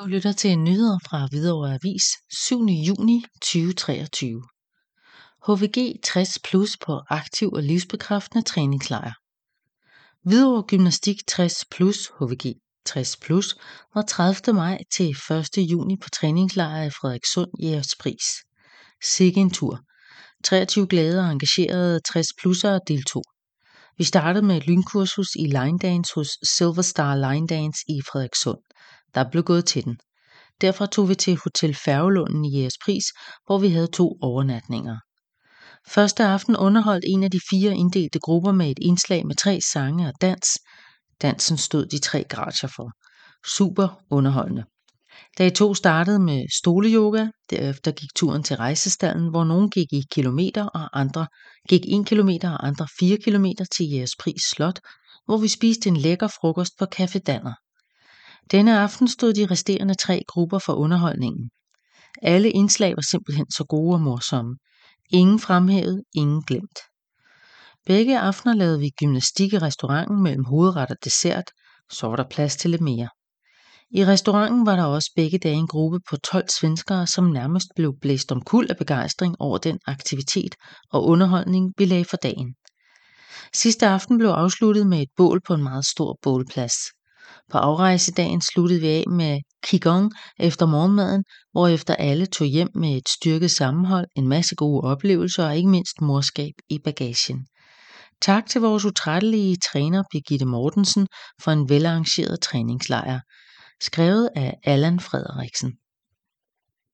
Du lytter til nyheder fra Hvidovre Avis 7. juni 2023. HVG 60 Plus på aktiv og livsbekræftende træningslejr. Hvidovre Gymnastik 60 Plus HVG 60 Plus var 30. maj til 1. juni på træningslejr i Frederikssund Jægerspris. Sikke en tur. 23 glade og engagerede 60 plussere deltog. Vi startede med et lynkursus i line dance hos Silver Star Line Dance i Frederikssund. Der blev gået til den. Derfra tog vi til Hotel Færgelunden i Jægerspris, hvor vi havde to overnatninger. Første aften underholdt en af de fire inddelte grupper med et indslag med tre sange og dans. Dansen stod de tre gratier for. Super underholdende. Dag to startede med stoleyoga, derefter gik turen til rejsestallen, hvor nogen gik i kilometer og andre gik 1 kilometer og andre 4 kilometer til Jægerspris Slot, hvor vi spiste en lækker frokost på Café Danner. Denne aften stod de resterende tre grupper for underholdningen. Alle indslag var simpelthen så gode og morsomme. Ingen fremhævet, ingen glemt. Begge aftener lavede vi gymnastik i restauranten mellem hovedret og dessert, så var der plads til lidt mere. I restauranten var der også begge dage en gruppe på 12 svenskere, som nærmest blev blæst om kul af begejstring over den aktivitet og underholdning, vi lagde for dagen. Sidste aften blev afsluttet med et bål på en meget stor bålplads. På afrejsedagen sluttede vi af med Qigong efter morgenmaden, hvorefter alle tog hjem med et styrket sammenhold, en masse gode oplevelser og ikke mindst morskab i bagagen. Tak til vores utrættelige træner Birgitte Mortensen for en velarrangeret træningslejr. Skrevet af Allan Frederiksen.